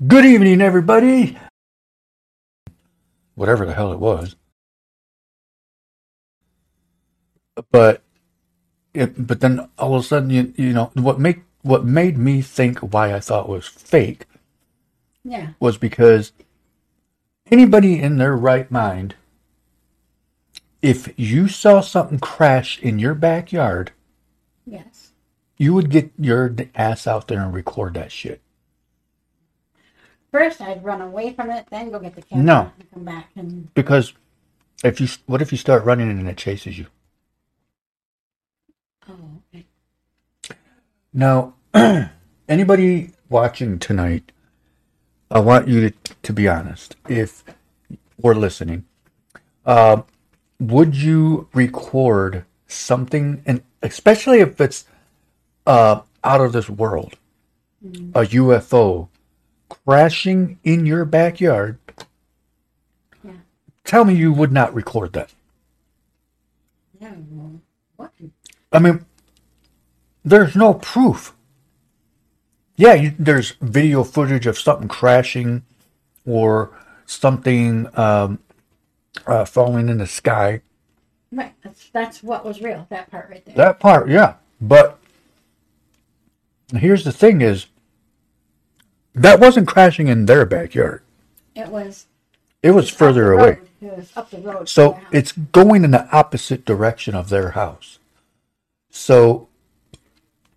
Good evening, everybody. Whatever the hell it was. But it, but then all of a sudden, you you know what make what made me think why I thought was fake Yeah. was because anybody in their right mind, if you saw something crash in your backyard, Yes. you would get your ass out there and record that shit. First, I'd run away from it, then go get the camera No. and come back and Because if you, what if you start running and it chases you? oh, okay. Now, anybody watching tonight, I want you to, to be honest. If we're listening, uh, would you record something, and especially if it's uh, out of this world, a UFO crashing in your backyard? Yeah. Tell me you would not record that. Yeah. What? I mean, there's no proof. Yeah, you, there's video footage of something crashing or something um, uh, falling in the sky. Right. That's that's what was real. That part right there. That part, yeah. But here's the thing is, that wasn't crashing in their backyard. it was It was further away. It was up the road. So from the house. it's going in the opposite direction of their house. So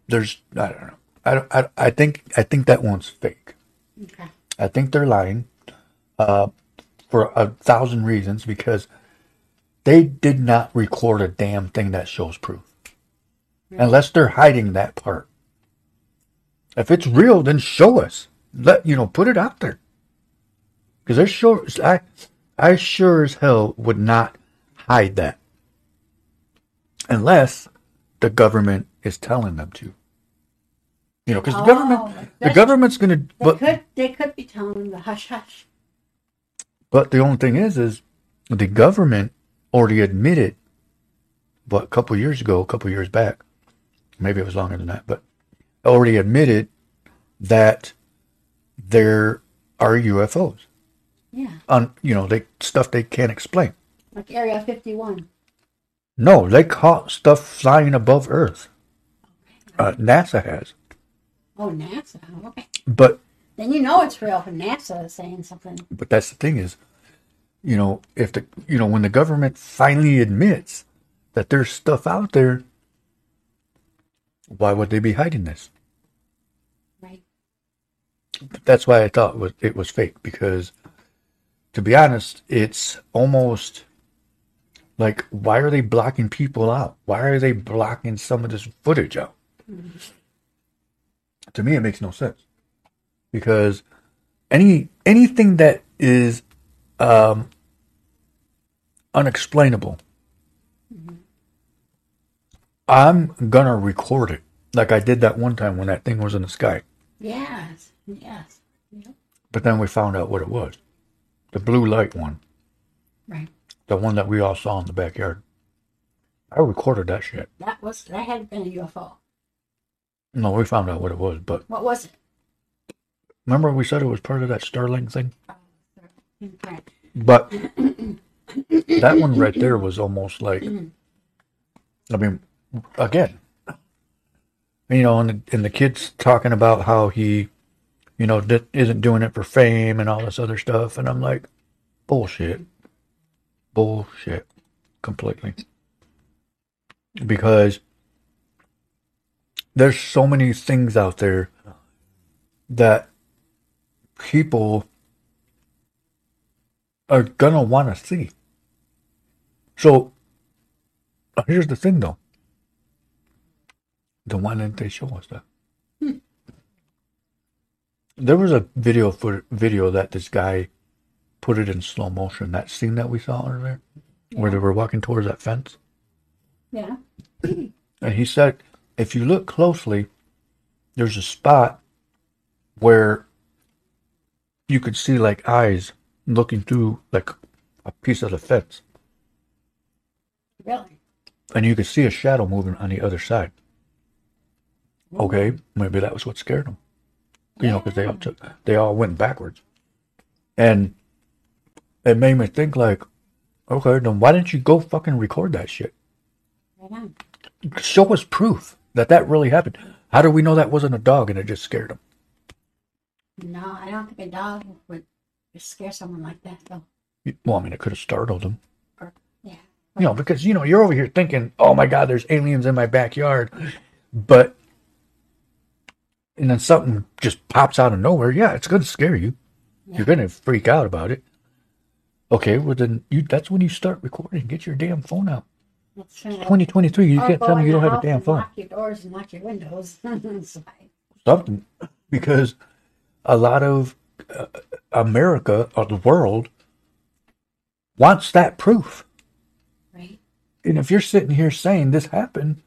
there's I don't know. I don't, I, I think I think that one's fake. okay. I think they're lying uh, for a thousand reasons because they did not record a damn thing that shows proof. Unless they're hiding that part. If it's real, then show us. Let you know, put it out there. Because there's sure I I sure as hell would not hide that. Unless the government is telling them to. You know, because the Oh, government the government's gonna They but could they could be telling them the hush hush. But the only thing is, is the government already admitted, what, a couple years ago, a couple years back, maybe it was longer than that, but already admitted that there are UFOs Yeah. on, you know, they stuff they can't explain. Like Area fifty one. No, they caught stuff flying above Earth. Uh, NASA has, Oh NASA. Okay. but Then you know it's real NASA is saying something. but that's the thing is, you know, if the you know when the government finally admits that there's stuff out there, why would they be hiding this? That's why I thought it was, it was fake because, to be honest, it's almost like why are they blocking people out? Why are they blocking some of this footage out? To me, it makes no sense because any anything that is um, unexplainable, I'm gonna record it like I did that one time when that thing was in the sky. Yes. Yes. Yep. But then we found out what it was. The blue light one. Right. The one that we all saw in the backyard. I recorded that shit. That was that had been a UFO. No, we found out what it was. But What was it? remember we said it was part of that Starlink thing? Oh, okay. But that one right there was almost like, I mean, again, you know, and the, and the kid's talking about how he, you know, di- isn't doing it for fame and all this other stuff. And I'm like, bullshit. Bullshit. Completely. Because there's so many things out there that people are gonna want to see. So here's the thing, though. Then why didn't they show us that? There was a video for video that this guy put it in slow motion. That scene that we saw earlier, where they were walking towards that fence, Yeah. and he said, if you look closely, there's a spot where you could see like eyes looking through like a piece of the fence. Really? and you could see a shadow moving on the other side. Okay, maybe that was what scared him. You know, because they all took, they all went backwards, and it made me think like, okay, then why didn't you go fucking record that shit? Show us proof that that really happened. How do we know that wasn't a dog and it just scared him? No, I don't think a dog would scare someone like that, though. Well, I mean, it could have startled him. Yeah. You know, because you know you're over here thinking, "Oh my God, there's aliens in my backyard," but and then something just pops out of nowhere. Yeah, it's going to scare you. Yeah. You're going to freak out about it. Okay, well then you that's when you start recording. Get your damn phone out. Of 2023. You can't tell me you don't have a damn phone. Lock your doors and lock your windows. It's Something because a lot of uh, America or the world wants that proof. right? And if you're sitting here saying this happened,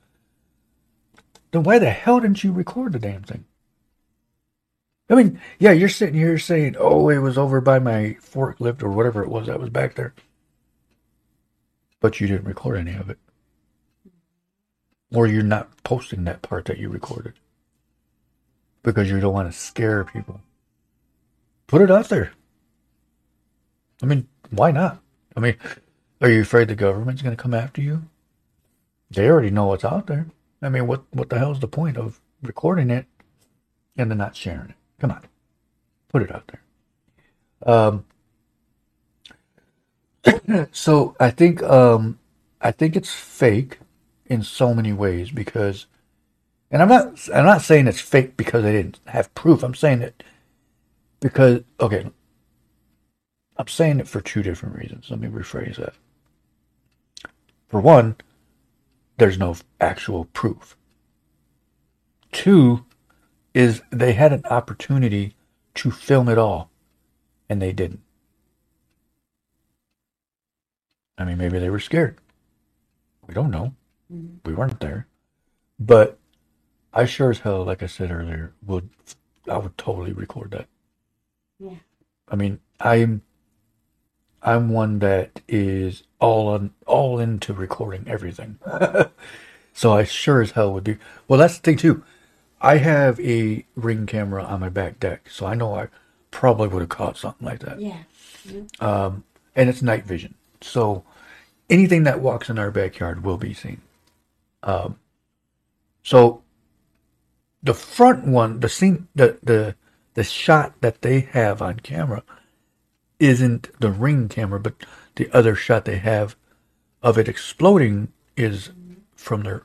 then why the hell didn't you record the damn thing? I mean, yeah, you're sitting here saying, oh, it was over by my forklift or whatever it was that was back there. But you didn't record any of it. Or you're not posting that part that you recorded because you don't want to scare people. Put it out there. I mean, why not? I mean, are you afraid the government's going to come after you? They already know what's out there. I mean, what what the hell's the point of recording it and then not sharing it? Come on, put it out there. Um. so I think um, I think it's fake in so many ways because, and I'm not I'm not saying it's fake because they didn't have proof. I'm saying it because okay, I'm saying it for two different reasons. Let me rephrase that. For one, there's no actual proof. Two is they had an opportunity to film it all and they didn't. I mean, maybe they were scared. We don't know. Mhm. We weren't there. But I sure as hell, like I said earlier, would I would totally record that. Yeah. I mean, I'm I'm one that is all on all into recording everything. so I sure as hell would be. Well, that's the thing too. I have a ring camera on my back deck, so I know I probably would have caught something like that. Yeah. yeah. Um, and it's night vision, so anything that walks in our backyard will be seen. Um, so the front one, the scene, the the the shot that they have on camera isn't the ring camera, but the other shot they have of it exploding is from their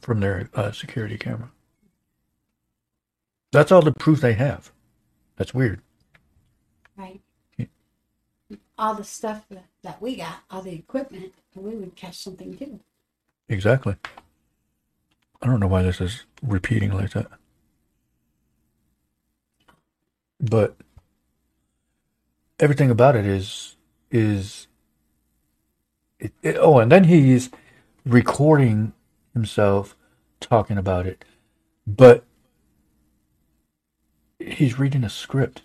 from their uh, security camera. That's all the proof they have. That's weird. Right. Yeah. All the stuff that, that we got, all the equipment, we would catch something too. Exactly. I don't know why this is repeating like that. But everything about it is is it, it- oh and then he's recording himself talking about it. But he's reading a script.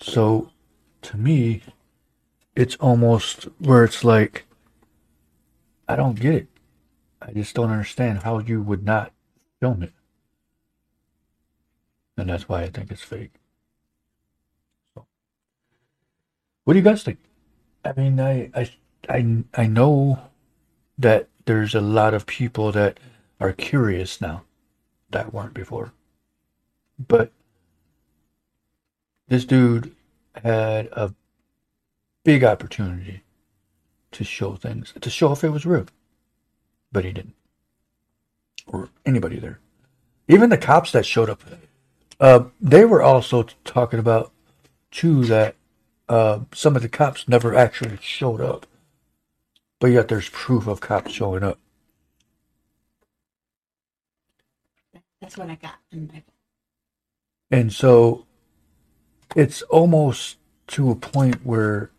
So to me, it's almost where it's like, I don't get it. I just don't understand how you would not film it. And that's why I think it's fake. So, what do you guys think? I mean, I, I, I, I know that there's a lot of people that are curious now that weren't before. But this dude had a big opportunity to show things, to show if it was real. But he didn't. Or anybody there. Even the cops that showed up, uh, they were also talking about, too, that uh, some of the cops never actually showed up. But yet there's proof of cops showing up. That's what I got. in my- And so it's almost to a point where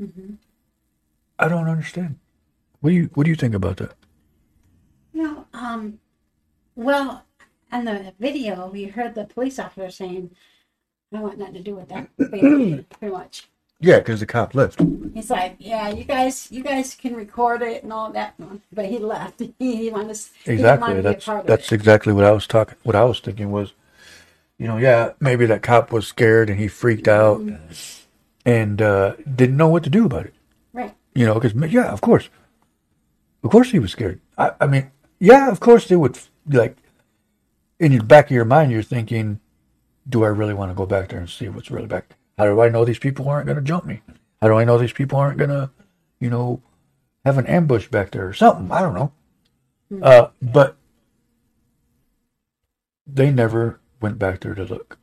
Mhm. I don't understand. What do you what do you think about that? No, um, well, on the video, we heard the police officer saying, I want nothing to do with that, pretty much. Yeah, because the cop left. He's like, yeah, you guys, you guys can record it and all that, but he left. He, he wanted to, he Exactly. a That's part of that's exactly what I was talking. What I was thinking was, you know, yeah, maybe that cop was scared and he freaked out and uh, didn't know what to do about it. Right. You know, because yeah, of course, of course he was scared. I, I mean, yeah, of course they would like. In the back of your mind, you're thinking, "Do I really want to go back there and see what's really back? How do I know these people aren't going to jump me? How do I know these people aren't going to, you know, have an ambush back there or something? I don't know." Uh, but they never went back there to look.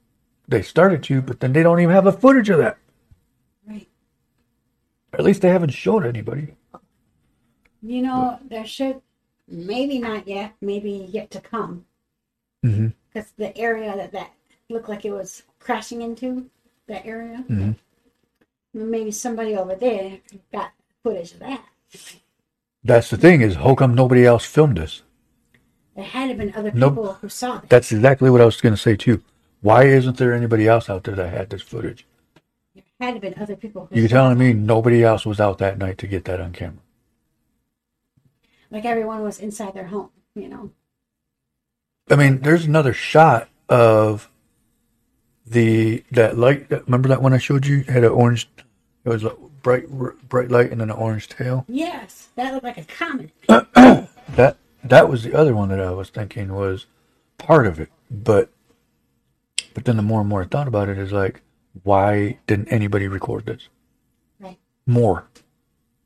They started to, but then they don't even have the footage of that. Right. At least they haven't showed anybody. You know, there should, maybe not yet, maybe yet to come. Mm-hmm. Because the area that that looked like it was crashing into, that area, Mhm. maybe somebody over there got footage of that. That's the thing is, how come nobody else filmed this? There had to have been other Nope. people who saw that. That's exactly what I was going to say too. Why isn't there anybody else out there that had this footage? There had to have been other people who You're telling me nobody else was out that night to get that on camera? Like everyone was inside their home, you know. I mean, there's another shot of the that light. that- Remember that one I showed you had an orange. It was a bright, bright light and then an orange tail. Yes, that looked like a comet. That that was the other one that I was thinking was part of it, but but then the more and more I thought about it, is like, why didn't anybody record this Right. more?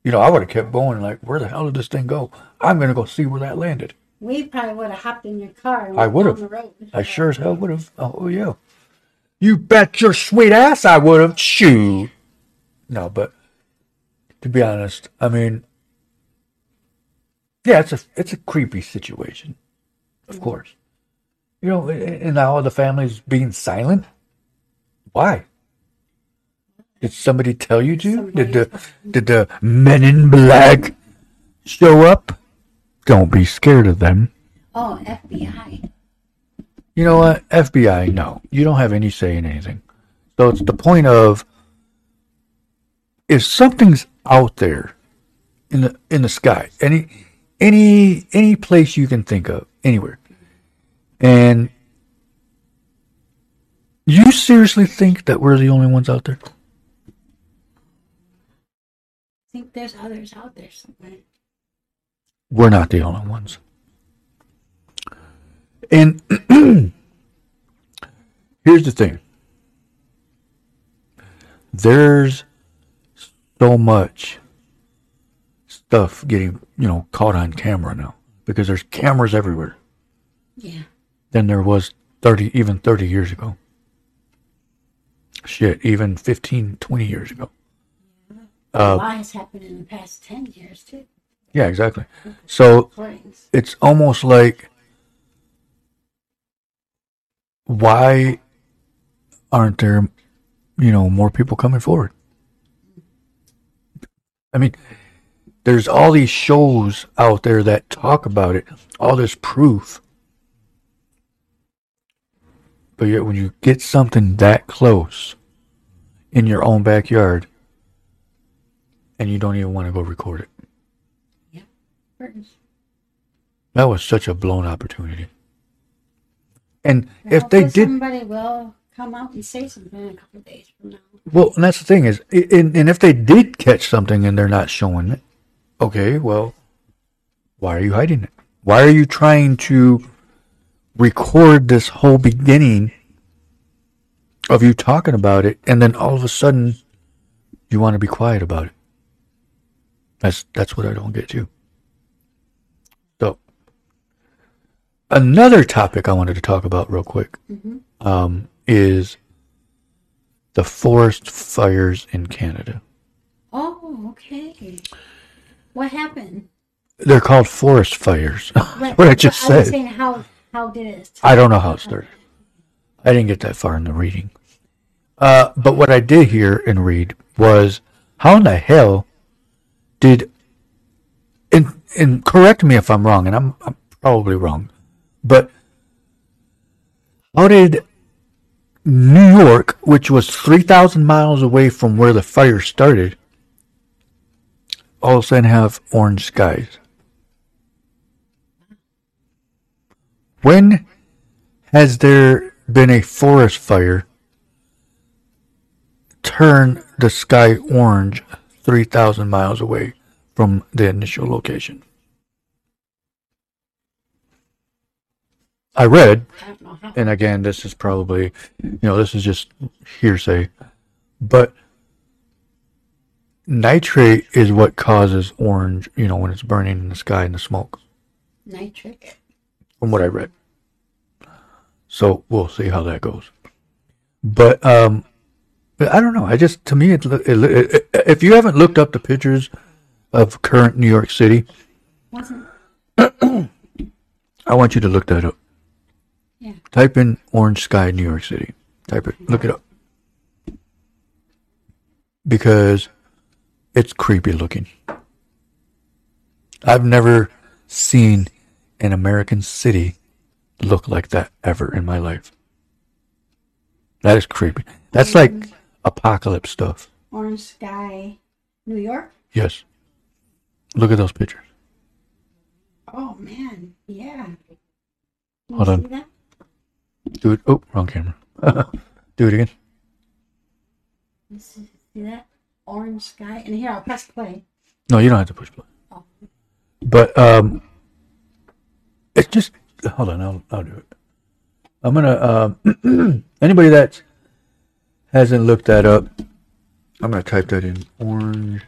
You know, I would have kept going. Like, where the hell did this thing go? I'm gonna go see where that landed. We probably would have hopped in your car and I would've. down. I sure as hell would have. Oh, oh yeah, you bet your sweet ass I would have. Shoot. No, but to be honest, I mean, yeah, it's a it's a creepy situation, of course. You know, and now the family's being silent. Why? Did somebody tell you to? Did the did the men in black show up? Don't be scared of them. Oh, FBI. You know what? FBI, no. You don't have any say in anything. So it's the point of if something's out there in the in the sky, any any any place you can think of, anywhere. And you seriously think that we're the only ones out there? I think there's others out there somewhere. We're not the only ones. And here's the thing. There's so much stuff getting, you know, caught on camera now because there's cameras everywhere Yeah. than there was 30 even 30 years ago. Shit, even 15, 20 years ago. a uh, lot has happened in the past 10 years, too. Yeah, exactly. So it's almost like why aren't there you know more people coming forward? I mean there's all these shows out there that talk about it all this proof. But yet when you get something that close in your own backyard and you don't even want to go record it. Curtains. that was such a blown opportunity. And And if they did Somebody will come out and say something in a couple of days from now. Well, and that's the thing is, and, and if they did catch something and they're not showing it, okay, well, why are you hiding it? Why are you trying to record this whole beginning of you talking about it, and then all of a sudden you want to be quiet about it? That's that's what I don't get too. So, another topic I wanted to talk about real quick um, is the forest fires in Canada. Oh, okay. What happened? They're called forest fires. What I just said. I was saying, how, how did it? I don't know how it started. I didn't get that far in the reading. Uh, but what I did hear and read was how in the hell did and and correct me if I'm wrong, and I'm, I'm probably wrong, but how did New York, which was 3,000 miles away from where the fire started, all of a sudden have orange skies. When has there been a forest fire turn the sky orange 3,000 miles away from the initial location? I read, I don't know how. and again, this is probably, you know, this is just hearsay, but nitrate is what causes orange, you know, when it's burning in the sky and the smoke, Nitric. from what I read. So we'll see how that goes. But um, I don't know. I just to me, it, it, it, if you haven't looked up the pictures of current New York City, I want you to look that up. Yeah. Type in orange sky New York City. Type it. Look it up. Because it's creepy looking. I've never seen an American city look like that ever in my life. That is creepy. That's like apocalypse stuff. Orange sky. New York? Yes. Look at those pictures. Oh, man. Yeah. Hold on. Do it. Oh, wrong camera. Do it again. You See see that? Orange sky. And here, I'll press play. No, you don't have to push play. Oh. But um, it's just hold on. I'll I'll do it. I'm gonna um, anybody that hasn't looked that up, I'm gonna type that in orange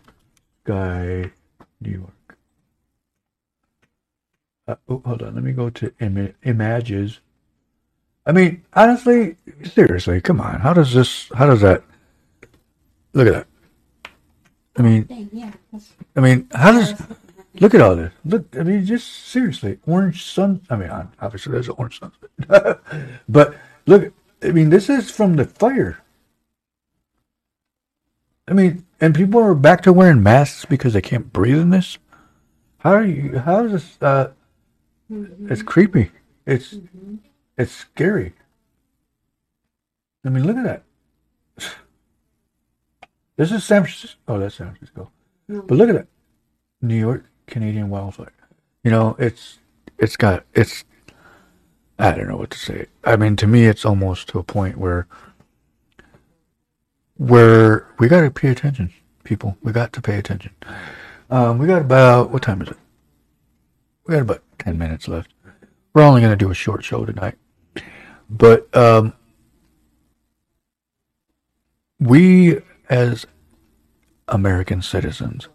sky New York. Uh, oh, hold on. Let me go to Im- images. I mean, honestly, seriously, come on. How does this? How does that? Look at that. I mean, I mean, how does? Look at all this. Look, I mean, just seriously, orange sun. I mean, obviously there's an orange sun, but look. I mean, this is from the fire. I mean, and people are back to wearing masks because they can't breathe in this. How are you? How is this? Uh, it's creepy. It's it's scary. I mean, look at that. This is San Francisco. Oh, that's San Francisco. No. But look at it. New York Canadian wildfire. You know, it's it's got it's I don't know what to say. I mean, to me it's almost to a point where where we got to pay attention, people. We got to pay attention. Um, we got about what time is it? We got about 10 minutes left. We're only going to do a short show tonight. But um we as American citizens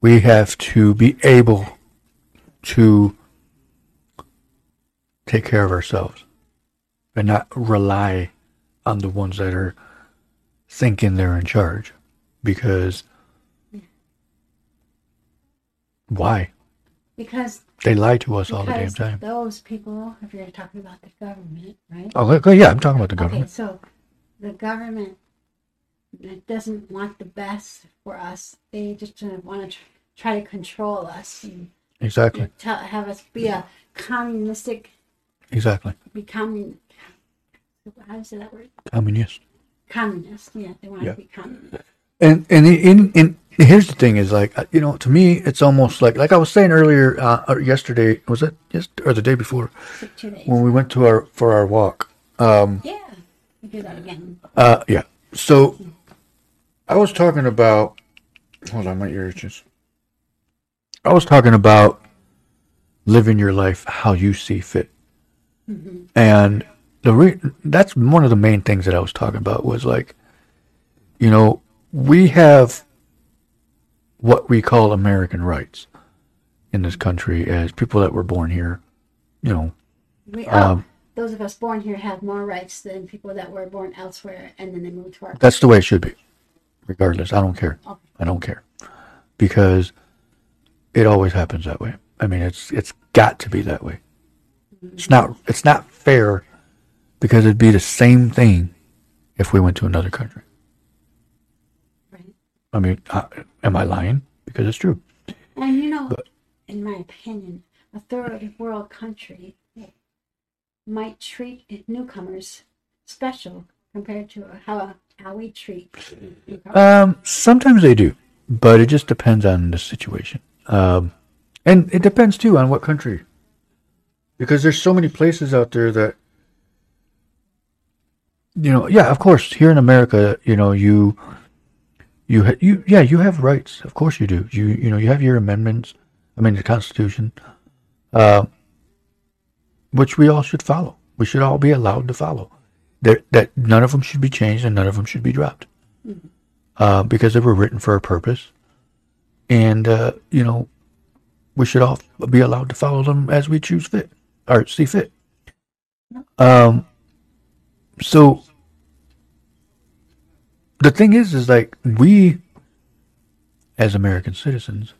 we have to be able to take care of ourselves and not rely on the ones that are thinking they're in charge because why Because, they lie to us all the damn because time those people, if you're talking about the government, right? oh yeah i'm talking about the Okay, government so the government that doesn't want the best for us. They just want to try to control us and exactly tell, have us be a communistic, exactly be commun. How do you say that word? communist Communist. Yeah, they want Yeah. to be communist. And and in in here's the thing is like uh, you know to me it's almost like like I was saying earlier uh, or yesterday was it yes or the day before? For two days. when we went to our for our walk. Um yeah, we do that again. uh yeah. So I was talking about hold on my ears just I was talking about living your life how you see fit. And the re- that's one of the main things that I was talking about was like you know we have what we call American rights in this country as people that were born here you know We, oh, Um, those of us born here have more rights than people that were born elsewhere and then they moved to our. That's the way it should be. Regardless, I don't care. Okay. I don't care because it always happens that way. I mean, it's it's got to be that way. It's not it's not fair because it'd be the same thing if we went to another country. Right. I mean, uh, am I lying? Because it's true. And you know, But- in my opinion, a third world country might treat newcomers special compared to how how we treat newcomers. Um, sometimes they do, but it just depends on the situation. Um, and it depends too on what country, because there's so many places out there that, you know, yeah, of course, here in America, you know, you, you, ha- you, yeah, you have rights. Of course, you do. You, you know, you have your amendments. I mean, the Constitution, uh, which we all should follow. We should all be allowed to follow. That that none of them should be changed and none of them should be dropped uh, because they were written for a purpose, and uh, you know we should all be allowed to follow them as we choose fit or see fit. Um, so the thing is, is like we as American citizens.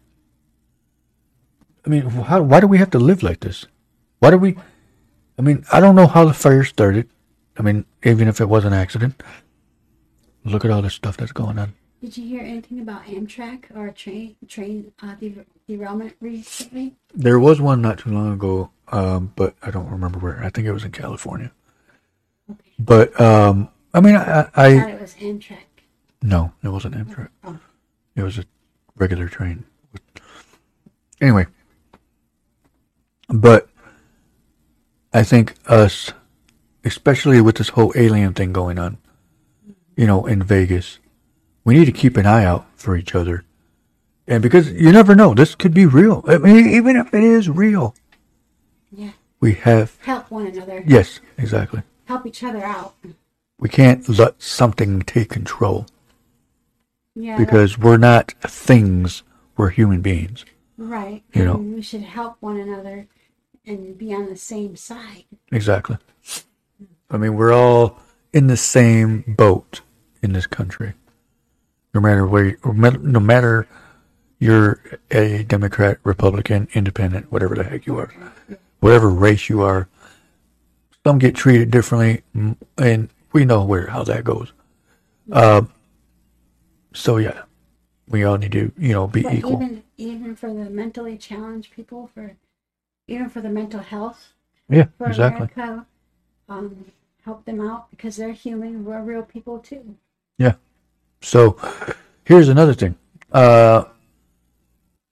I mean, how, why do we have to live like this? Why do we? I mean, I don't know how the fire started. I mean, even if it was an accident, look at all the stuff that's going on. Did you hear anything about Amtrak or train train uh, der- derailment recently? There was one not too long ago, um, but I don't remember where. I think it was in California. Okay. But um, I mean, I, I I thought it was Amtrak. No, it wasn't Amtrak. It was a regular train. Anyway, but I think us, especially with this whole alien thing going on, you know, in Vegas, we need to keep an eye out for each other. And because you never know, this could be real. I mean, even if it is real, Yeah. we have, Help one another. yes, exactly. Help each other out. We can't let something take control Yeah. because we're not things, we're human beings. right. you know. We should help one another and be on the same side. Exactly. I mean, we're all in the same boat in this country. No matter where, you, no matter you're a Democrat, Republican, Independent, whatever the heck you are, whatever race you are, some get treated differently, and we know where how that goes. Uh, so yeah, we all need to, you know, be But equal. even even for the mentally challenged people, for even for the mental health yeah, for exactly. America, um, help them out because they're human. We're real people too. Yeah. So here's another thing. Uh,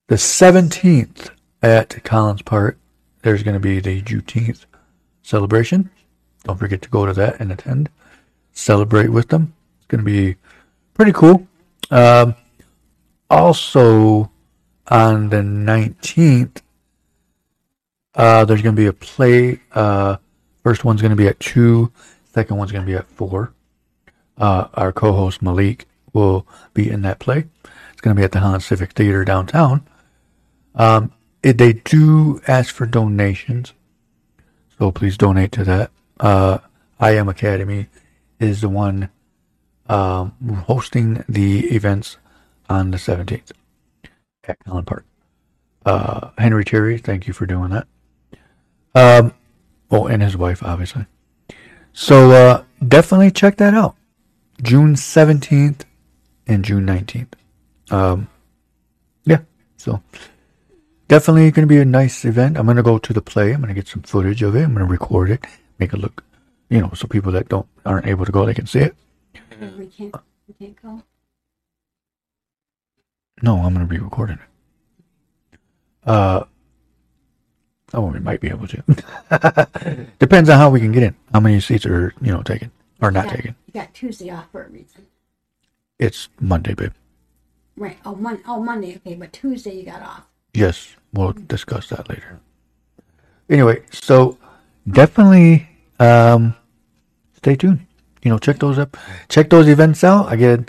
the 17th at Collins Park, there's going to be the Juneteenth celebration. Don't forget to go to that and attend. Celebrate with them. It's going to be pretty cool. Um, also, on the 19th, uh, there's going to be a play. Uh, first one's going to be at 2, second one's going to be at 4 uh, our co-host Malik will be in that play. It's going to be at the Holland Civic Theater downtown. Um, it, they do ask for donations, so please donate to that. Uh, I Am Academy is the one um, hosting the events on the 17th at Holland Park. Uh, Henry Terry, thank you for doing that. Um, oh, and his wife, obviously. So uh, definitely check that out. June 17th and June 19th. Um, yeah, so definitely going to be a nice event. I'm going to go to the play. I'm going to get some footage of it. I'm going to record it, make it look, you know, so people that don't aren't able to go, they can see it. We can't we can't go. No, I'm going to be recording it. Uh, oh, we might be able to. Depends on how we can get in. How many seats are you know taken or not Yeah. taken? You got Tuesday off for a reason. It's Monday, babe. Right. Oh, Mon- oh Monday. Okay, but Tuesday you got off. Yes, we'll discuss that later. Anyway, so definitely um, stay tuned. You know, check those up. Check those events out. Again,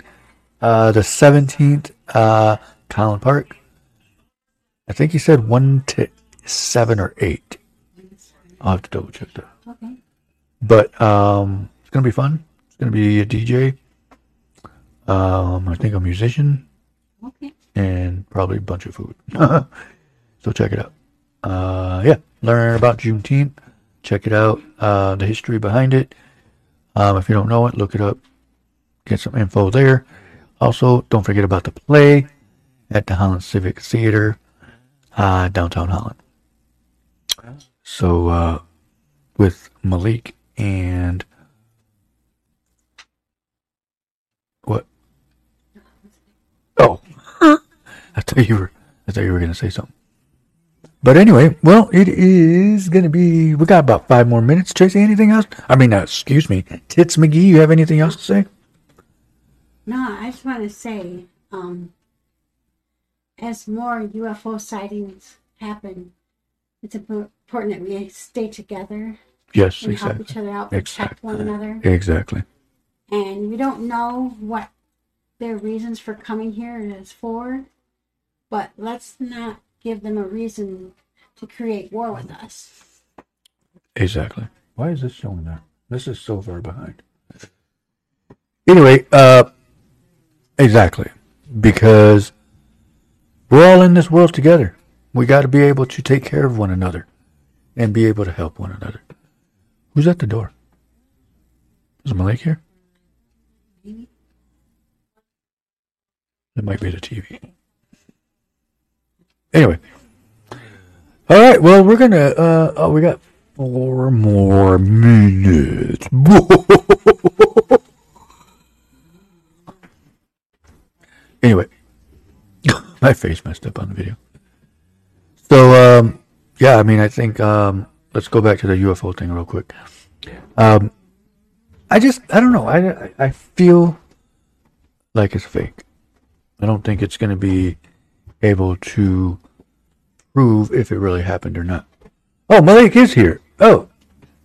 uh, the 17th, uh, Kollen Park. I think he said 1 to 7 or 8. I'll have to double check that. Okay. But um, it's going to be fun. It's going to be a DJ. Um, I think a musician Okay. and probably a bunch of food. so check it out. Uh, yeah, learn about Juneteenth. Check it out. Uh, the history behind it. Um, if you don't know it, look it up. Get some info there. Also, don't forget about the play at the Holland Civic Theater, uh, downtown Holland. So, uh, with Malik and what? Oh, I thought you were. I thought you were to say something. But anyway, well, it is going to be. We got about five more minutes. Tracy, anything else? I mean, uh, excuse me, Tits McGee. You have anything else to say? No, I just want to say, um, as more UFO sightings happen, it's important that we stay together Yes, and help exactly. each other out, protect one another. Exactly. And we don't know what their reasons for coming here is for, but let's not give them a reason to create war with us. Exactly. Why is this showing that? This is so far behind. Anyway, uh, exactly. Because we're all in this world together. We got to be able to take care of one another and be able to help one another. Who's at the door? Is Malik here? It might be the TV. Anyway. All right. Well, we're gonna. Uh, oh, we got four more minutes. anyway, my face messed up on the video. So, um, yeah. I mean, I think um, let's go back to the UFO thing real quick. Um, I just, I don't know. I, I- I feel like it's fake. I don't think it's going to be able to prove if it really happened or not. Oh, Malik is here. Oh,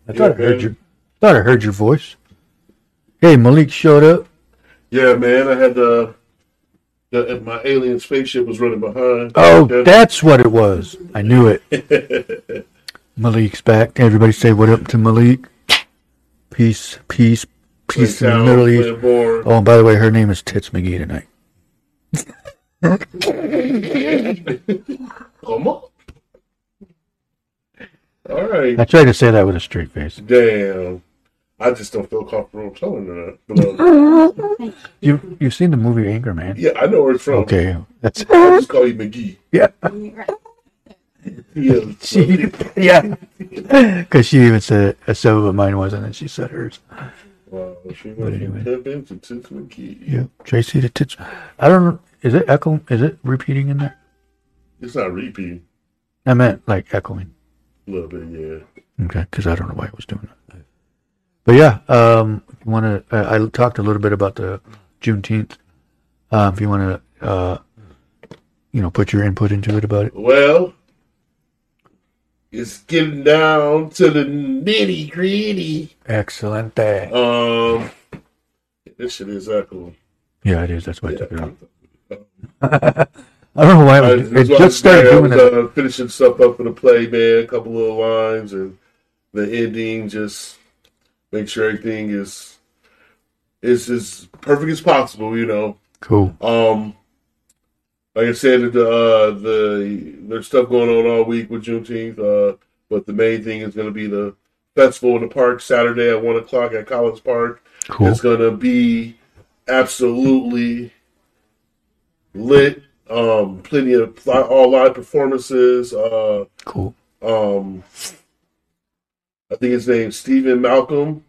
I thought I heard man. your thought I heard your voice. Hey, Malik showed up. Yeah, man, I had the, the my alien spaceship was running behind. Oh, Yeah. that's what it was. I knew it. Malik's back. Everybody say what up to Malik. Peace, peace, peace in the Middle East. Oh, and by the way, her name is Tits McGee tonight. Come on. All right. I tried to say that with a straight face. Damn. I just don't feel comfortable telling her that. Um, You you've seen the movie Anchorman? yeah, I know where it's from. Okay, that's I just call you McGee. yeah. Yeah. She, yeah, because she even said uh, so, but mine wasn't, and she said hers. Wow, she But went anyway. to Tits McGee. Yeah, Tracy the tits. I don't know. Is it echo? Is it repeating in there? It's not repeating. I meant like echoing. A little bit, yeah. Okay, because I don't know why I was doing that. But yeah, um, if you want to, uh, I talked a little bit about the Juneteenth. Uh, if you want to, uh, you know, put your input into it about it. Well, it's getting down to the nitty gritty. Excellent. Day. Um, this shit is echoing. Yeah, it is. That's why I Yeah. took it off. I don't know why I, it, was, it that's just started doing was, uh, finishing stuff up for the play, man. A couple little lines and the ending. Just make sure everything is is as perfect as possible. You know. Cool. Um, like I said, the uh, the there's stuff going on all week with Juneteenth. Uh, but the main thing is going to be the festival in the park Saturday at one o'clock at Collins Park. Cool. It's going to be absolutely lit. Um, plenty of all live performances. Uh, Cool. um, I think his name's Steven Malcolm.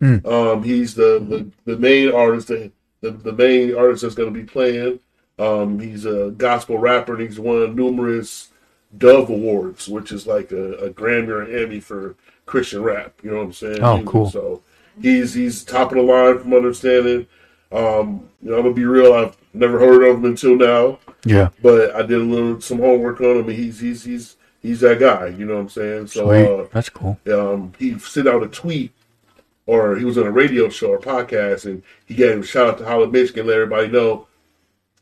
Hmm. Um, he's the, the, the main artist, that, the, the main artist that's going to be playing. Um, he's a gospel rapper and he's won numerous Dove Awards, which is like a, a Grammy or an Emmy for Christian rap. You know what I'm saying? Oh, cool. So he's he's top of the line from understanding. Um, you know, I'm gonna be real. I've never heard of him until now Yeah. but I did a little some homework on him. He's he's he's he's that guy. You know what I'm saying? So Sweet. That's cool. uh, um, he sent out a tweet, or he was on a radio show or podcast, and he gave a shout out to Holland, Michigan, let everybody know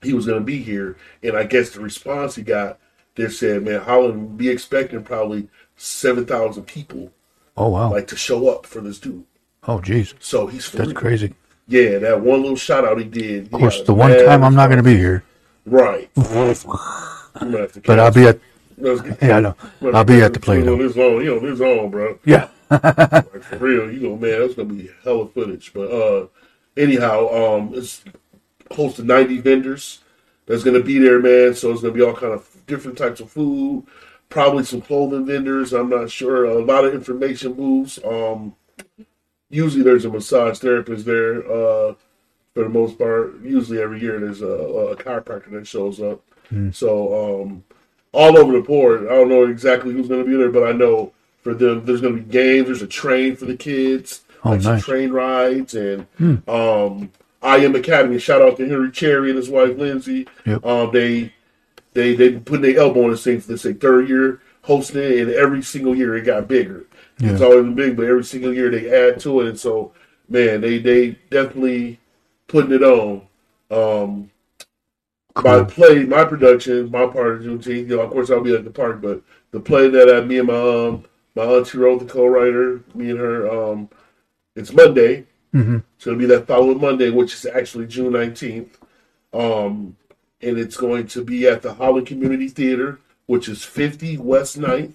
he was going to be here. And I guess the response he got, they said, "Man, Holland be expecting probably seven thousand people Oh wow. like to show up for this dude." oh jeez. So he's That's crazy. Yeah, that one little shout out he did. Of course, the one time I'm not going to be here, right. I'm gonna have to but I'll be at. Yeah, I know. I'll be at the play On this on, you know, this on, bro. Yeah. Like, for real, you know, man, that's gonna be hella footage. But uh, anyhow, um, it's close to ninety vendors that's gonna be there, man. So it's gonna be all kind of different types of food, probably some clothing vendors. I'm not sure. A lot of information booths. Um, usually there's a massage therapist there. Uh, for the most part, usually every year there's a, a chiropractor that shows up. So um, all over the board. I don't know exactly who's going to be there, but I know for them there's going to be games. There's a train for the kids, Oh, like some nice. train rides, and um, I Am Academy. Shout out to Henry Cherry and his wife Lindsay. Yep. Um, they they they put their elbow on this thing for this like, third year hosting it, and every single year it got bigger. It's always been big, but every single year they add to it, and so man, they they definitely putting it on. Um, my play, my production, my part of Juneteenth. You know, of course, I'll be at the park, but the play that uh, me and my um, my auntie wrote, the co-writer, me and her, um, it's Monday. hmm So it'll be that following Monday, which is actually June nineteenth, um, and it's going to be at the Holland Community Theater, which is fifty West 9th.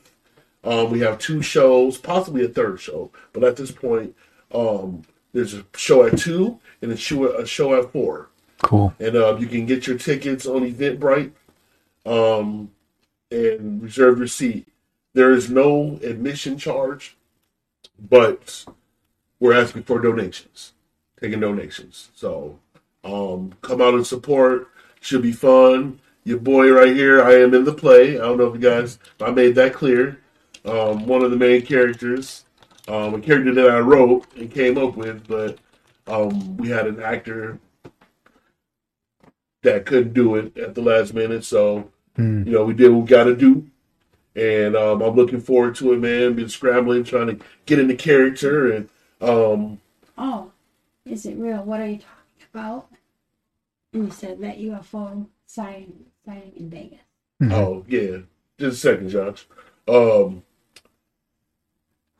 Um, we have two shows, possibly a third show, but at this point, um, there's a show at two and a show a show at four Cool. and uh, you can get your tickets on Eventbrite um, and reserve your seat. There is no admission charge, but we're asking for donations, taking donations. So um, come out and support. Should be fun. Your boy right here, I am in the play. I don't know if you guys, I made that clear. Um, one of the main characters, um, a character that I wrote and came up with, but um, we had an actor that couldn't do it at the last minute. So, Mm. you know, we did what we got to do. And um, I'm looking forward to it, man. Been scrambling, trying to get into character. And um, Oh, is it real? What are you talking about? And you said that UFO sighting, sighting in Vegas. Mhm. oh, yeah. Just a second, Josh. Um,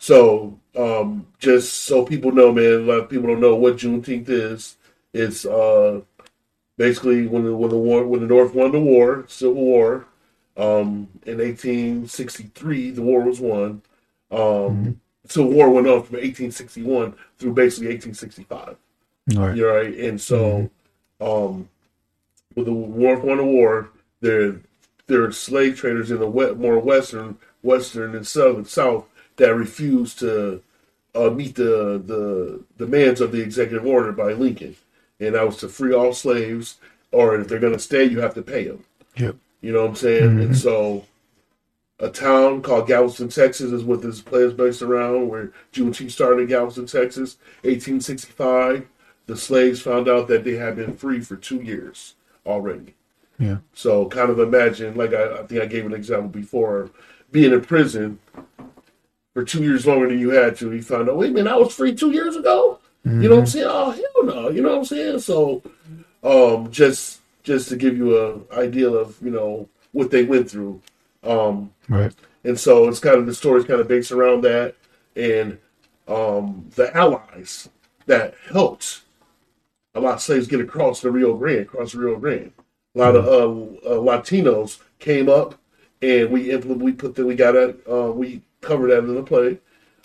so, um, just so people know, man, a lot of people don't know what Juneteenth is. It's uh, basically when the, when the war when the North won the war, Civil War, um, in 1863, the war was won. Um, Civil War went on from 1861 through basically 1865. All right. You're right, and so, um, with the North won the war, there there are slave traders in the wet, more western, western and southern south that refused to uh, meet the the demands of the executive order by Lincoln, and that was to free all slaves, or if they're going to stay, you have to pay them. Yep. You know what I'm saying? And so, a town called Galveston, Texas, is what this play is based around. Where Juneteenth started in Galveston, Texas, 1865. The slaves found out that they had been free for two years already. Yeah. So, kind of imagine, like I, I think I gave an example before, being in prison for two years longer than you had to. He found out, wait a minute, I was free two years ago. You know what I'm saying? Oh hell no! You know what I'm saying? So, um, just just to give you a idea of you know what they went through, um, Right. and so it's kind of the story's kind of based around that, and um, the allies that helped a lot of slaves get across the Rio Grande, across the Rio Grande. A lot of uh, uh, Latinos came up, and we implement, we put the, we got a, uh, we covered that in the play.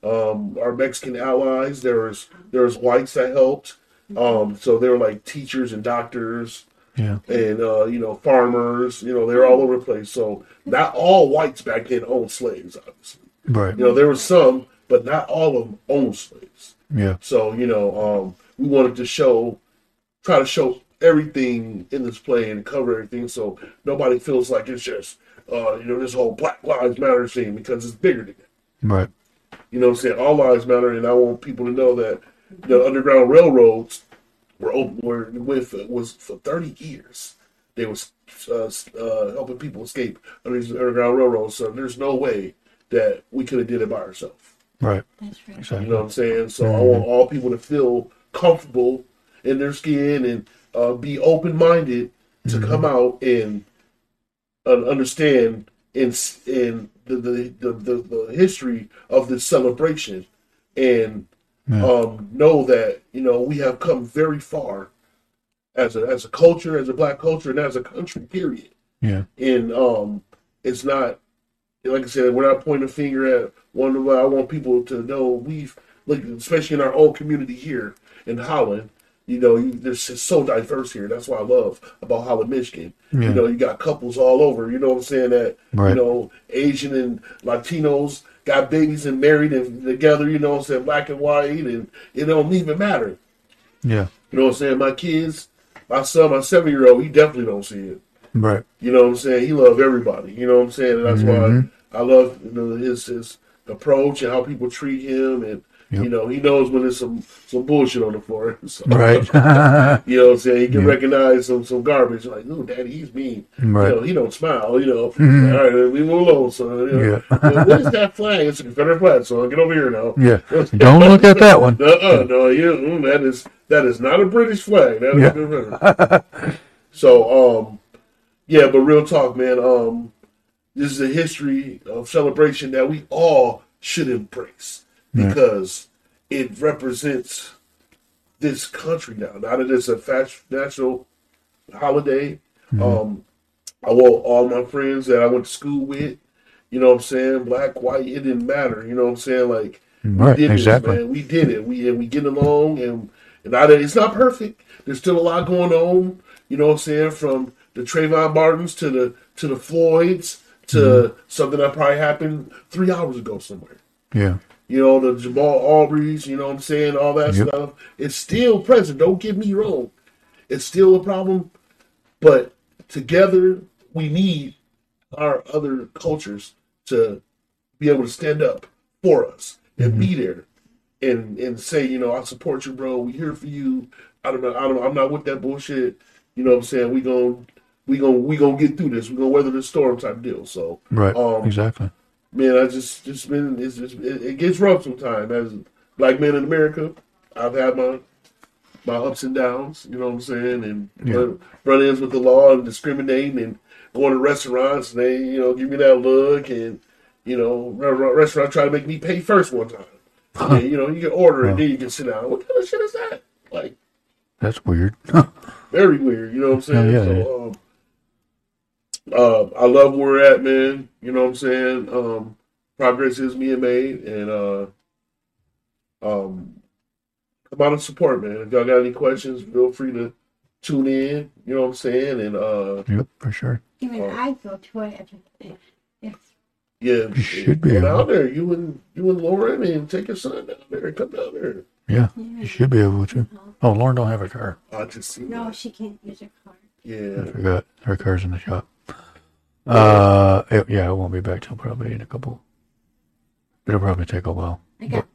Um, our Mexican allies, there was there was whites that helped. Um, so they were like teachers and doctors Yeah. and uh, you know farmers. You know they're all over the place. So not all whites back then owned slaves. Obviously, Right. you know there were some, but not all of them owned slaves. Yeah. So you know, um, we wanted to show, try to show everything in this play and cover everything, so nobody feels like it's just, uh, you know, this whole Black Lives Matter thing because it's bigger than. Right. You know what I'm saying? All lives matter, and I want people to know that the Underground Railroads were open, were with was for 30 years. They was uh, uh, helping people escape under these Underground Railroads. So there's no way that we could have did it by ourselves. Right. That's right. Exactly. You know what I'm saying? So I want all people to feel comfortable in their skin and uh, be open minded to come out and uh, understand in in the the, the the the history of this celebration and Yeah. um, know that you know we have come very far as a as a culture, as a black culture, and as a country. Period Yeah. and um, it's not like I said, we're not pointing a finger at one of. I want people to know we've like, especially in our own community here in Holland, You know, you, there's just so diverse here. That's what I love about Holland, Michigan. Yeah. You know, you got couples all over. You know what I'm saying? That Right. you know, Asian and Latinos got babies and married and together. You know what I'm saying? Black and white, and it don't even matter. Yeah. You know what I'm saying? My kids, my son, my seven year old, he definitely don't see it. Right. You know what I'm saying? He love everybody. You know what I'm saying? And that's Mhm. why I love you know, his his approach and how people treat him, and Yep. you know he knows when there's some some bullshit on the floor. So, Right. you know what I'm saying? He can Yeah. recognize some some garbage. Like, oh, daddy, he's mean. Right. You know, he don't smile. You know, Mhm. all right, leave him alone, son. You know, Yeah. "Well, what is that flag? It's a Confederate flag, so Get over here now. yeah. Don't look at that one. Uh-uh, no, you, mm, that is that is not a British flag. That is Yeah. Confederate. so, um, yeah, but real talk, man. Um, this is a history of celebration that we all should embrace Yeah. because it represents this country now. Now that it's a fast national holiday, Mm-hmm. um, I want all my friends that I went to school with. You know what I'm saying? Black, white, it didn't matter. You know what I'm saying? Like Right. did this, Exactly. man. We did it. We and we get along, and and I, it's not perfect. There's still a lot going on. You know what I'm saying? From the Trayvon Martins to the to the Floyds to Mm-hmm. something that probably happened three hours ago somewhere. Yeah. You know the Jamal Aubreys. You know what I'm saying? All that Yep. stuff. It's still present. Don't get me wrong. It's still a problem, but together we need our other cultures to be able to stand up for us and be there and and say, you know, I support you, bro. We here for you. I don't know. I don't. I'm not with that bullshit. You know what I'm saying? We gon' we gon' we gonna get through this. We gonna weather the storm type deal. So, Right. Um, exactly. Man, I just just been it's just it, it gets rough sometimes as black men in America. I've had my my ups and downs. You know what I'm saying? And Yeah. run, run-ins with the law and discriminating and going to restaurants and they you know give me that look and you know re- re- restaurant try to make me pay first one time. And, you know you can order and then you can sit down. What kind of shit is that? Like That's weird. very weird. You know what I'm saying? Yeah, yeah, so, um, uh, I love where we're at, man. You know what I'm saying? Um, progress is being made, and uh, um, come out and support, man. If y'all got any questions, feel free to tune in. You know what I'm saying? And uh, yep. For sure. Even Oh. I go to it if, if, if yeah, You should be go able. down there. You and you and Lauren, and take your son down there. Come down there. Yeah. You should be able to. Oh, Lauren don't have a car. I just see. no, that. she can't use her car. Yeah, I forgot. Her car's in the shop. Uh, it- yeah, it won't be back till probably in a couple. It'll probably take a while. I got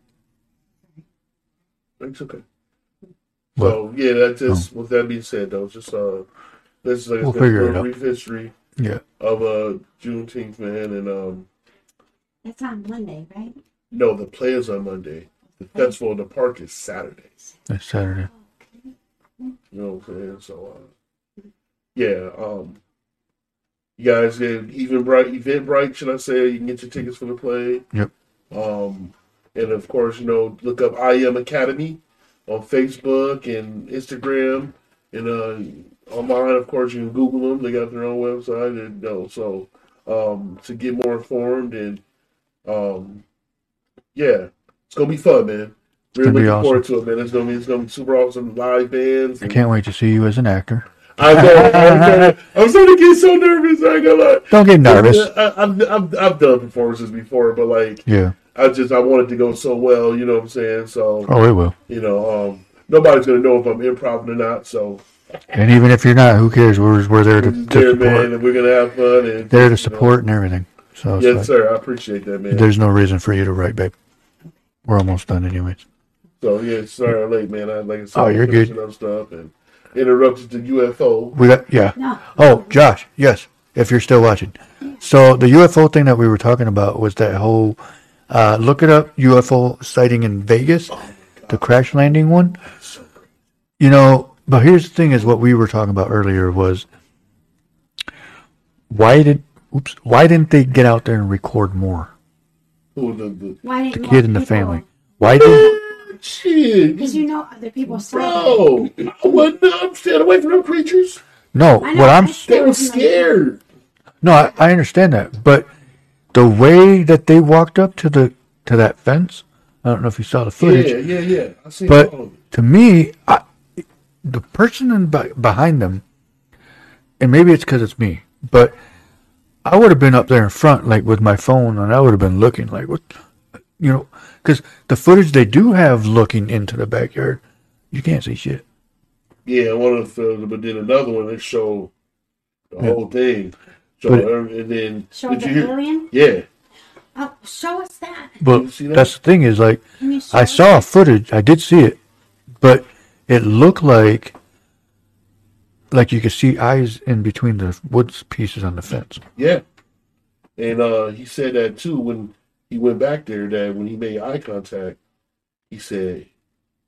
It's okay. What? So yeah, that just with that being said though, just uh let's like We'll let's figure it a out. brief history Yeah. of uh Juneteenth, man, and um it's on Monday, right? no, the play is on Monday. The festival in the park is Saturday. It's Saturday. You know what I'm saying? So uh yeah, um you guys get even bright Eventbrite, should I say, you can get your tickets for the play. Yep. Um and of course, you know, look up I Am Academy on Facebook and Instagram and uh online of course you can Google them. They got their own website and you know, so um to get more informed and um yeah, it's gonna be fun, man. Really looking awesome. forward to it, man. It's gonna be it's gonna be super awesome live bands. I can't wait to see you as an actor. I know. I'm, starting, I'm starting to get so nervous. I ain't gonna. Don't get nervous. I, I've, I've, I've done performances before, but like Yeah. I just I wanted to go so well. You know what I'm saying? So Oh, it will. you know, um, nobody's gonna know if I'm improv or not. So And even if you're not, who cares? We're, we're there to, to there, man, support. and we're gonna have fun. And There to know. support and everything. So Yes, like, sir. I appreciate that, man. there's no reason for you to write, babe. We're almost done, anyways. So yeah, sorry I'm late, man. I like I said, Oh, you're good. up stuff and interrupted the UFO. We got yeah. No. Oh, Josh, yes, if you're still watching. So the UFO thing that we were talking about was that whole uh, look it up UFO sighting in Vegas, the crash landing one. You know, but here's the thing: is what we were talking about earlier was why did oops why didn't they get out there and record more? Who the, the Why didn't The kid and the people- family. Why did shit, Because you know other people saw bro? I wasn't. I'm staying away from them creatures. no? I know, What I'm They were still- scared. No, I, I understand that, but the way that they walked up to the to that fence, I don't know if you saw the footage, Yeah, yeah, yeah. I seen but it. to me, I, the person in behind them, and maybe it's because it's me, but I would have been up there in front, like with my phone, and I would have been looking, like what, you know, because the footage they do have looking into the backyard, you can't see shit. Yeah, one of the films, but then another one that showed the Yeah. whole thing. So But- and then Show did the you hear? alien. Yeah, Oh, show us that. But You see that? that's the thing is like Can you show I us? saw footage, I did see it, but it looked like like you could see eyes in between the wood pieces on the fence. yeah. And uh, he said that too when he went back there. That when he made eye contact, he said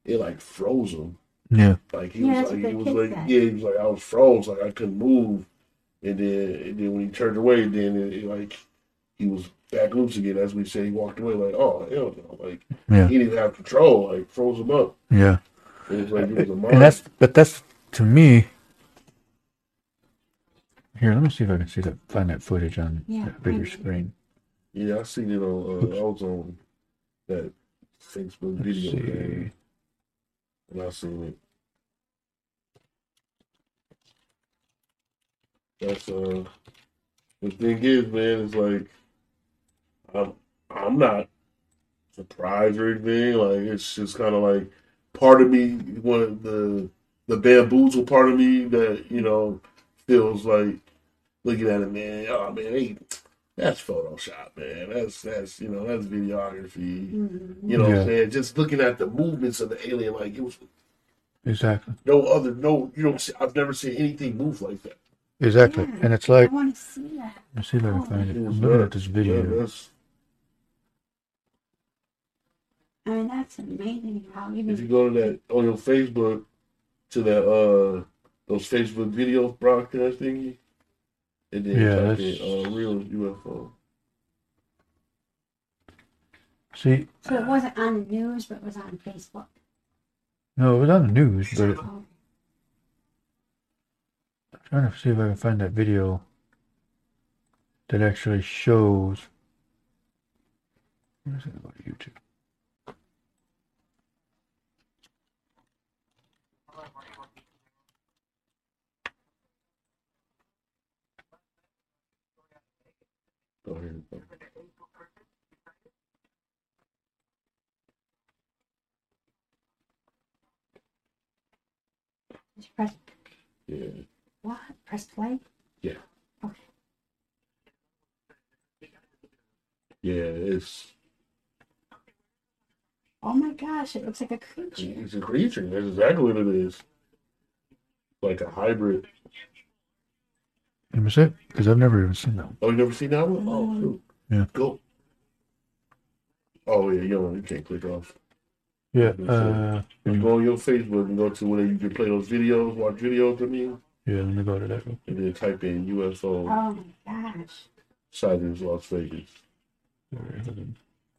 it like froze him. Yeah, Like he Yeah, was like he was like said. yeah he was like I was froze like I couldn't move, and then and then when he turned away, then it, it, like he was back loose again. As we said, he walked away like oh hell no, like yeah, he didn't have control, like froze him up. yeah. It was like it was a mind. And that's but that's to me. Here, let me see if I can see that find that footage on Yeah, that bigger maybe. screen. Yeah, I seen it on uh, I was on that Facebook video thing, and I seen it. That's uh the thing is, man, it's like I'm I'm not surprised or anything. Like it's just kind of like part of me, one of the the bamboozle part of me that you know feels like looking at it, man. Oh man, they, that's Photoshop, man. That's that's you know that's videography. Mhm. You know what I'm saying? Just looking at the movements of the alien, like it was Exactly, no other, no you don't. See, I've never seen anything move like that. exactly. Yeah. And it's like I like, want to see that. let's see if I can find it. It was I'm looking at nuts. this Yeah, video. that's, I mean, that's amazing how if you go to that on your Facebook to that uh those Facebook video broadcast thingy, and then Yeah, type that's- in uh, real UFO. See, So it wasn't on the news, but it was on Facebook. no, it was on the news, but Oh, I'm trying to see if I can find that video that actually shows. What is it about YouTube? Just press Yeah, what? Press play. yeah, Okay. yeah. It's Oh my gosh! It looks like a creature. it's a creature. That's exactly what it is. Like a hybrid. Let me it, because I've never even seen that one. Oh, you never seen that one? Oh, shoot. Yeah. Go. Oh yeah, you don't. You can't click off. Yeah, Let uh, you go on your Facebook and go to where you can play those videos, watch videos. I mean, yeah, let me go to that one. and then type in UFO Oh my gosh! sightings Las Vegas.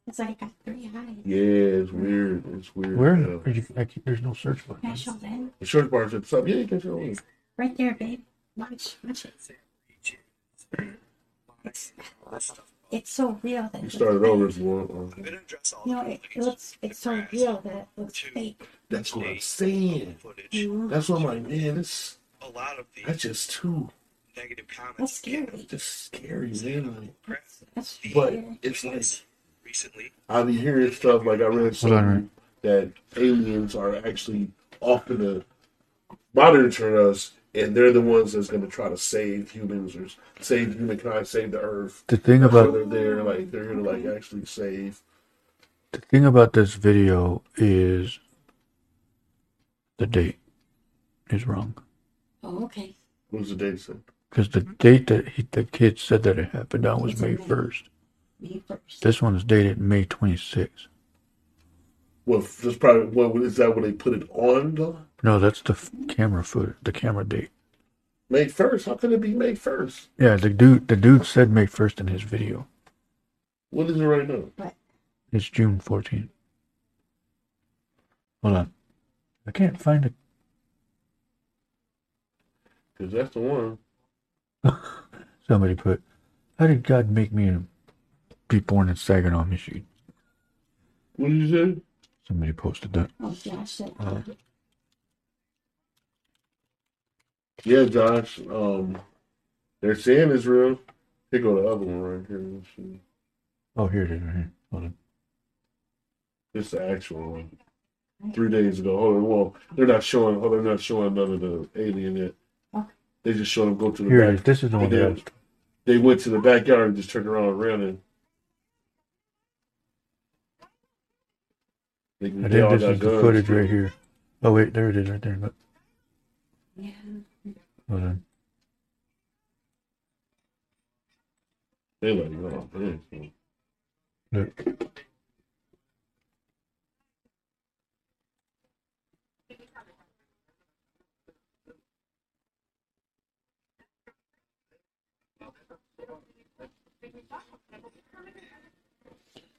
It's like it got three eyes. Yeah, it's weird. It's weird. Where? Yeah. Are you, I, there's no search bar. Can I show that? The search bar's at the top. Yeah, you can show it. Right there, babe. Watch, watch it. It's, it's so real that You it started looks over fake. if you want. Uh, You know, it, it looks it's so real that it looks fake. that's what I'm saying. You know? That's what I'm like, man. This a lot of the that's just too negative comments That's scary. just scary, man. Like, press That's but scary. it's like recently. I be hearing stuff like I read something that aliens are actually off in the monitoring us, and they're the ones that's going to try to save humans or save humankind, save the Earth. The thing That's about they're there, like they're here to like actually save. the thing about this video is the date is wrong Oh, okay. What was the date said? because the date that he, the kid said that it happened on was May first. Me first. This one is dated May 26th. Well, that's probably what is that when they put it on though? No, that's the f- camera footage, the camera date. May first? How can it be May first? Yeah, the dude, the dude said May 1st in his video. What is it right now? It's June 14th. Hold on, I can't find it. Because that's the one. Somebody put, "How did God make me be born in Saginaw, Michigan?" What did you say? Somebody posted that. Oh gosh. That, Uh, Yeah, Josh. Um, they're saying it's real. Here go the other one right here. Let's see. Oh, here it is. Right here. Hold on. This the actual one. Three days ago. Hold on. Well, they're not showing. Oh, they're not showing none of the alien yet. Okay. They just showed them go to the Here it back. is. This is the one They that I did. was. They went to the backyard and just turned around and ran in. They, I they all think this is the guns. footage right here. Oh wait, there it is, right there. Look, Yeah. hold on. They like, oh, man. Look.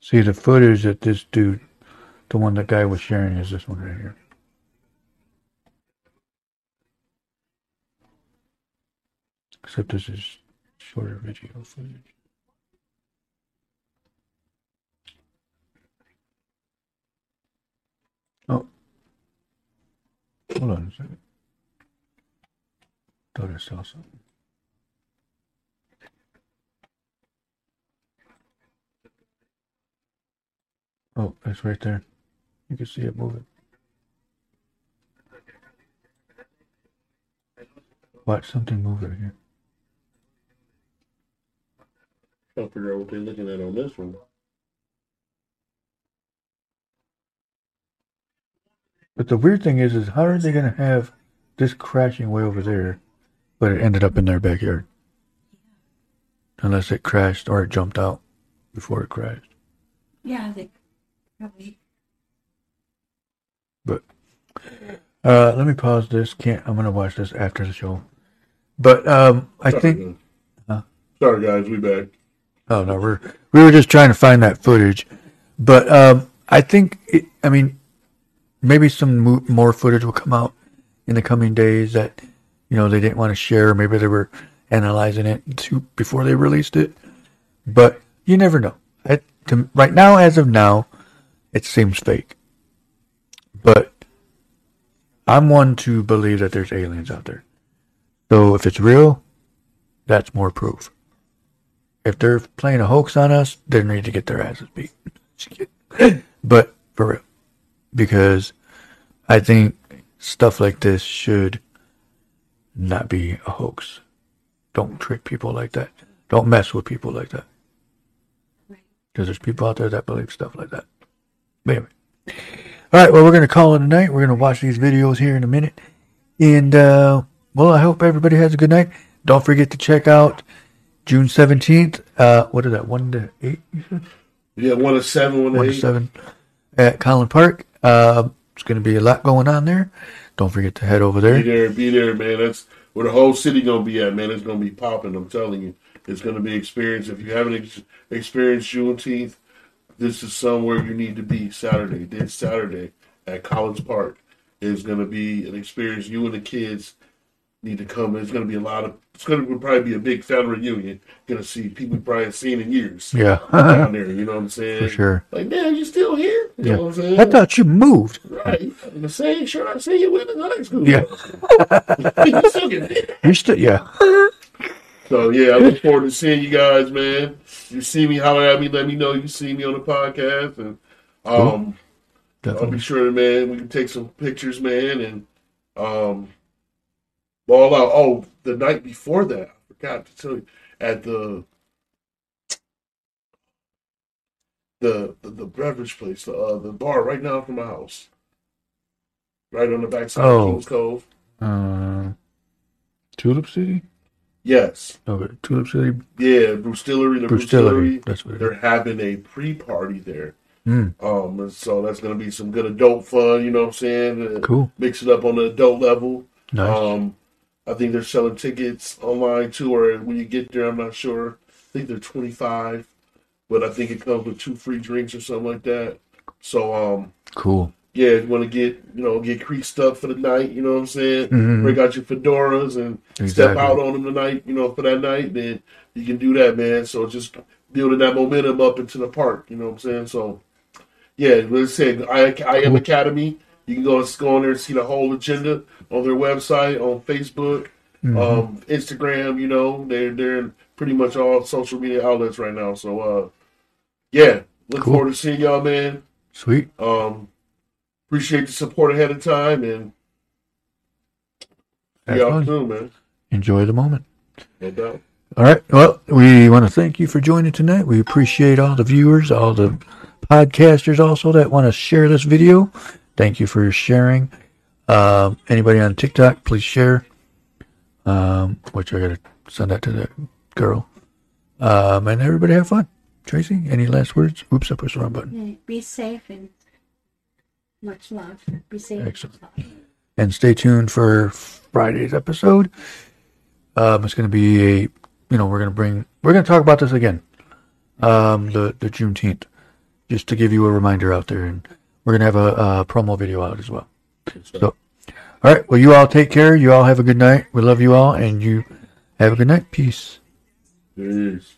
See the footage that this dude, the one that guy was sharing, is this one right here. Except this is shorter video footage. Oh. Hold on a second. Thought I saw something. Oh, it's right there. You can see it moving. Watch something move right here. Trying to figure out what they're looking at on this one. But the weird thing is, is how are they going to have this crashing way over there, but it ended up in their backyard? Unless it crashed or it jumped out before it crashed. Yeah, they probably. But uh, let me pause this. Can't. I'm going to watch this after the show. But um, I Sorry, think. Huh? Sorry, guys. We back. Oh no, we're we were just trying to find that footage, but um, I think it, I mean maybe some mo- more footage will come out in the coming days that you know they didn't want to share. Maybe they were analyzing it to, before they released it, but you never know. I, to, right now, as of now, it seems fake, but I'm one to believe that there's aliens out there. So if it's real, that's more proof if they're playing a hoax on us, they need to get their asses beat. but for real, because I think stuff like this should not be a hoax. Don't trick people like that. Don't mess with people like that. Because there's people out there that believe stuff like that. But anyway. All right, well, we're going to call it a night. We're going to watch these videos here in a minute. And, uh, well, I hope everybody has a good night. Don't forget to check out June 17th. Uh, what is that? 1 to 8, you said? Yeah, one to seven, one to 1 to 7 at Kollen Park. Uh, it's going to be a lot going on there. Don't forget to head over there. Be there. be there, man. That's where the whole city gonna be at, man. It's gonna be popping. I'm telling you, it's gonna be experience. If you haven't ex- experienced Juneteenth, this is somewhere you need to be. Saturday, this Saturday at Kollen's Park is gonna be an experience. You and the kids need to come. It's gonna be a lot of. It's gonna probably be a big family reunion. Gonna see people you probably seen in years Yeah, down there. You know what I'm saying? for sure. Like, man, you still here? You Yeah. know what I'm saying? I thought you moved. Right. The same shirt I see you with in high school. Yeah. you still get it. You still, yeah. So yeah, I look forward to seeing you guys, man. You see me, holler at me, let me know you see me on the podcast, and um, I'll be sure, man. We can take some pictures, man, and um, ball out. Oh, the night before that, I forgot to tell you at the the the, the beverage place, the uh, the bar right now from my house, right on the backside Oh. of Kings Cove. Uh, Tulip City? Yes, Okay, Tulip City, yeah, Brewstillery, the Brewstillery. Brewstillery. That's what They're having a pre-party there. Mm, Um, and so that's gonna be some good adult fun. You know what I'm saying? Uh, cool. Mix it up on the adult level. Nice. Um, I think they're selling tickets online too, or when you get there, I'm not sure. I think they're 25, but I think it comes with two free drinks or something like that. So, um, cool. Yeah, if you want to get you know get creased up for the night, you know what I'm saying? Mhm. Break out your fedoras and step out on them tonight, you know, for that night. Then you can do that, man. So just building that momentum up into the park, you know what I'm saying? So, yeah, let's say I, I am Academy. You can go go on there and see the whole agenda on their website, on Facebook, um, Instagram. You know, they're they're in pretty much all social media outlets right now. So, uh, yeah, look Cool. forward to seeing y'all, man. Sweet. Um, appreciate the support ahead of time, and Have y'all fun. soon, man. Enjoy the moment. No doubt. All right. Well, we want to thank you for joining tonight. We appreciate all the viewers, all the podcasters also that want to share this video. Thank you for sharing. Um, anybody on TikTok, please share. Um, which I got to send that to the girl. Um, and everybody have fun. Tracy, any last words? Oops, I pushed the wrong button. Be safe and much love. Be safe. Excellent. and stay tuned for Friday's episode. Um, it's going to be a, you know, we're going to bring, we're going to talk about this again, um, the the Juneteenth, just to give you a reminder out there, and we're going to have a, a promo video out as well. So, all right, well, you all take care. You all have a good night. We love you all, and you have a good night. Peace. Peace.